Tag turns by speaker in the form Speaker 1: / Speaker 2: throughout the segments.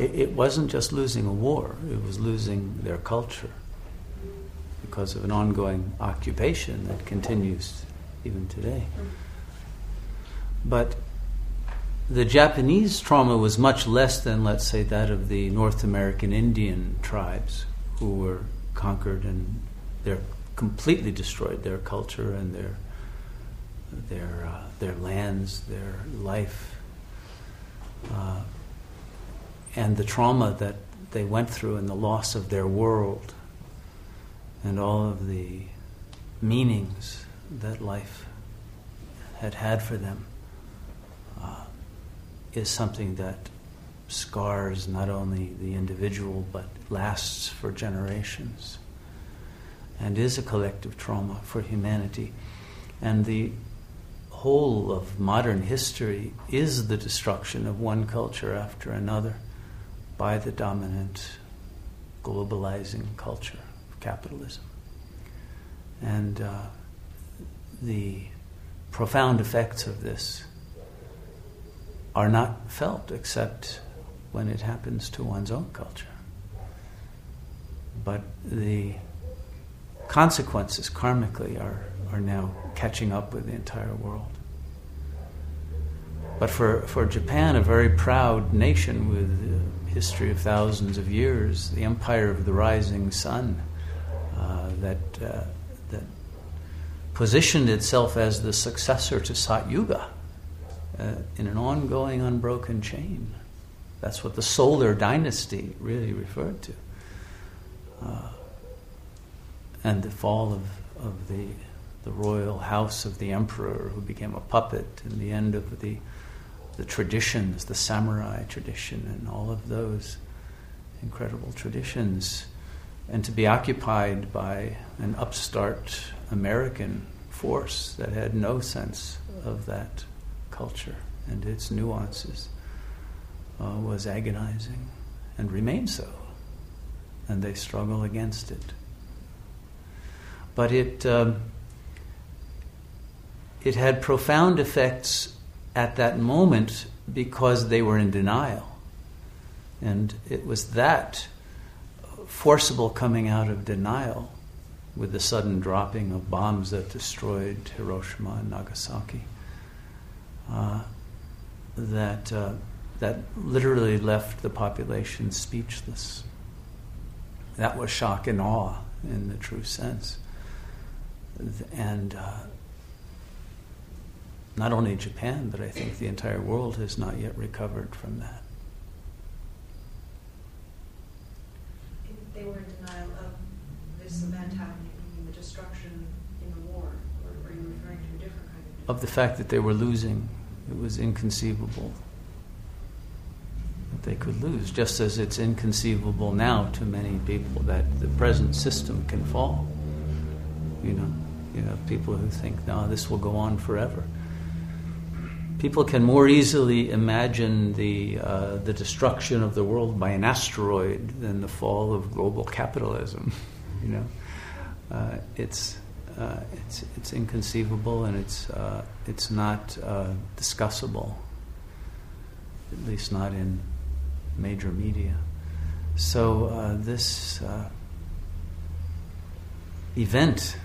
Speaker 1: it, it wasn't just losing a war, it was losing their culture because of an ongoing occupation that continues even today. But the Japanese trauma was much less than, let's say, that of the North American Indian tribes who were conquered and they're completely destroyed their culture and their their uh, their lands, their life, uh, and the trauma that they went through and the loss of their world and all of the meanings that life had had for them uh, is something that scars not only the individual but lasts for generations and is a collective trauma for humanity. And the whole of modern history is the destruction of one culture after another by the dominant globalizing culture of capitalism. And uh, the profound effects of this are not felt except when it happens to one's own culture. But the consequences karmically are, are now catching up with the entire world. But for, for Japan, a very proud nation with a history of thousands of years, the empire of the rising sun, uh, that, uh, that positioned itself as the successor to Satyuga uh, in an ongoing, unbroken chain. That's what the solar dynasty really referred to. Uh, and the fall of, of the, the royal house of the emperor, who became a puppet, and the end of the, the traditions, the samurai tradition, and all of those incredible traditions, and to be occupied by an upstart American force that had no sense of that culture and its nuances uh, was agonizing and remains so. And they struggle against it but it um, it had profound effects at that moment because they were in denial, and it was that forcible coming out of denial with the sudden dropping of bombs that destroyed Hiroshima and Nagasaki uh, that uh, that literally left the population speechless. That was shock and awe in the true sense and uh, not only Japan, but I think the entire world has not yet recovered from that.
Speaker 2: They were in denial of this event happening, the destruction in the war, or are you referring to a different kind of?
Speaker 1: Of the fact that they were losing, it was inconceivable that they could lose, just as it's inconceivable now to many people that the present system can fall. You know. You have people who think, no, this will go on forever. People can more easily imagine the, uh, the destruction of the world by an asteroid than the fall of global capitalism. you know, uh, it's, uh, it's, it's inconceivable and it's, uh, it's not uh, discussable, at least not in major media. So uh, this event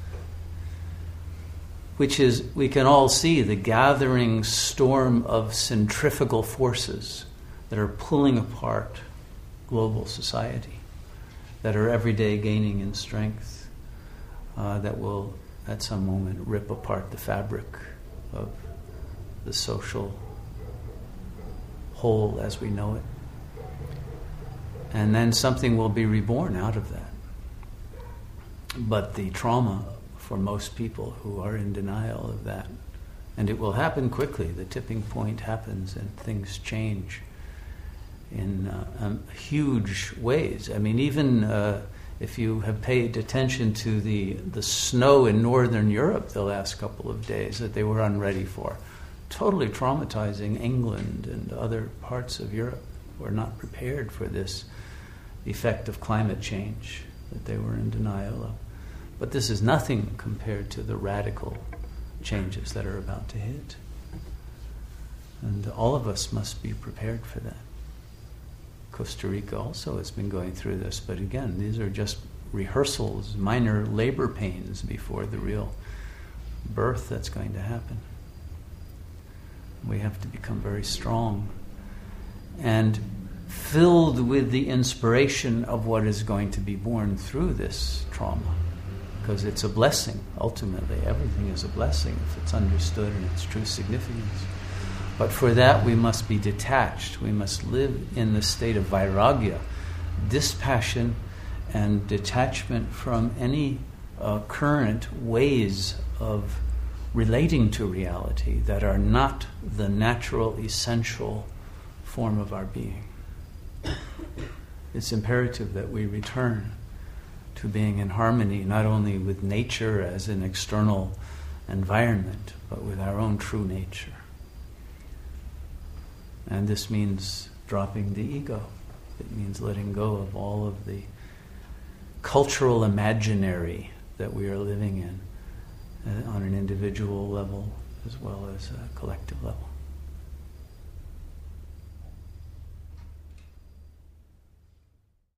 Speaker 1: which is we can all see the gathering storm of centrifugal forces that are pulling apart global society, that are every day gaining in strength, uh, that will at some moment rip apart the fabric of the social whole as we know it. And then something will be reborn out of that. But the trauma for most people who are in denial of that. And it will happen quickly. The tipping point happens and things change in uh, um, huge ways. I mean, even uh, if you have paid attention to the, the snow in northern Europe the last couple of days that they were unready for, totally traumatizing England and other parts of Europe were not prepared for this effect of climate change that they were in denial of. But this is nothing compared to the radical changes that are about to hit. And all of us must be prepared for that. Costa Rica also has been going through this, but again, these are just rehearsals, minor labor pains before the real birth that's going to happen. We have to become very strong and filled with the inspiration of what is going to be born through this trauma. Because it's a blessing, ultimately. Everything is a blessing if it's understood in its true significance. But for that, we must be detached. We must live in the state of vairagya, dispassion and detachment from any uh, current ways of relating to reality that are not the natural, essential form of our being. It's imperative that we return to being in harmony not only with nature as an external environment, but with our own true nature. And this means dropping the ego. It means letting go of all of the cultural imaginary that we are living in uh, on an individual level as well as a collective level.